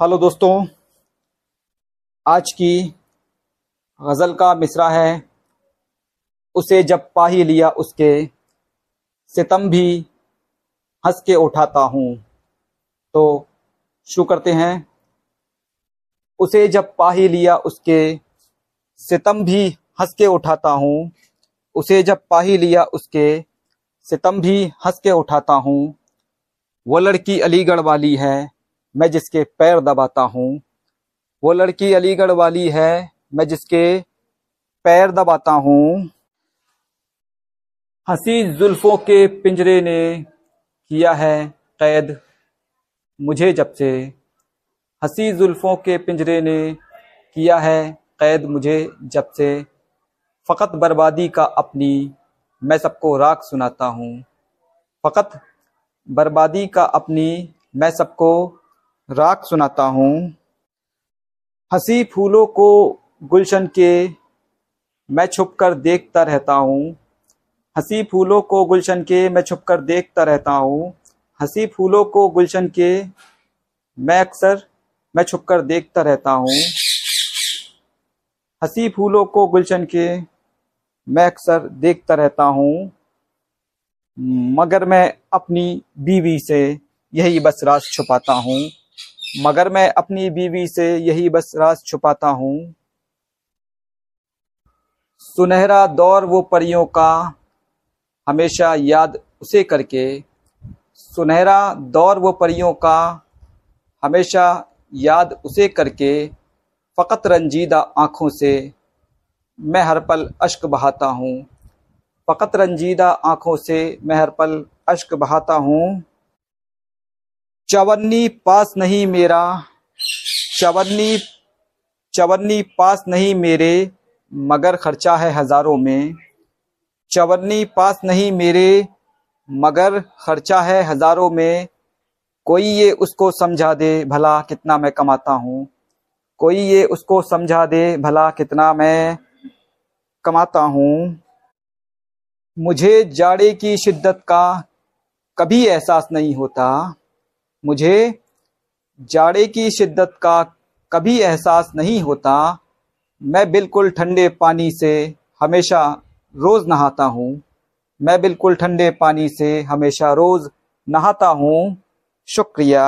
Hello दोस्तों, आज की गज़ल का मिसरा है। उसे जब पा ही लिया उसके, सितम भी हंस के उठाता हूँ। तो शुरू करते हैं। उसे जब पा ही लिया उसके, सितम भी हंस के उठाता हूँ। उसे जब पा ही लिया उसके, सितम भी हंस के उठाता हूँ। वो लड़की अलीगढ़ वाली है। मैं जिसके पैर दबाता हूँ, वो लड़की अलीगढ़ वाली है, मैं जिसके पैर दबाता हूँ। हँसी जुल्फों के पिंजरे ने किया है कैद मुझे जब से। हँसी जुल्फों के पिंजरे ने किया है कैद मुझे जब से। फ़कत बर्बादी का अपनी मैं सबको राग सुनाता हूँ। फ़कत बर्बादी का अपनी मैं सबको राख सुनाता हूँ। हँसी फूलों को गुलशन के मैं छुप कर देखता रहता हूँ। हँसी फूलों को गुलशन के मैं छुप कर देखता रहता हूँ। हँसी फूलों को गुलशन के मैं अक्सर मैं छुप कर देखता रहता हूँ। हँसी फूलों को गुलशन के मैं अक्सर देखता रहता हूँ। मगर मैं अपनी बीवी से यही बस राज छुपाता हूँ। मगर मैं अपनी बीवी से यही बस राज छुपाता हूँ। सुनहरा दौर वो परियों का, हमेशा याद उसे करके। सुनहरा दौर वो परियों का, हमेशा याद उसे करके, फ़कत रंजीदा आँखों से मैं हर पल अश्क बहाता हूँ। फ़कत रंजीदा आँखों से मैं हर पल अश्क बहाता हूँ। चवन्नी पास नहीं मेरा। चवन्नी चवन्नी पास नहीं मेरे, मगर खर्चा है हज़ारों में। चवन्नी पास नहीं मेरे, मगर खर्चा है हज़ारों में। कोई ये उसको समझा दे, भला कितना मैं कमाता हूँ। कोई ये उसको समझा दे, भला कितना मैं कमाता हूँ। मुझे जाड़े की शिद्दत का कभी एहसास नहीं होता। मुझे जाड़े की शिद्दत का कभी एहसास नहीं होता। मैं बिल्कुल ठंडे पानी से हमेशा रोज़ नहाता हूँ। मैं बिल्कुल ठंडे पानी से हमेशा रोज़ नहाता हूँ। शुक्रिया।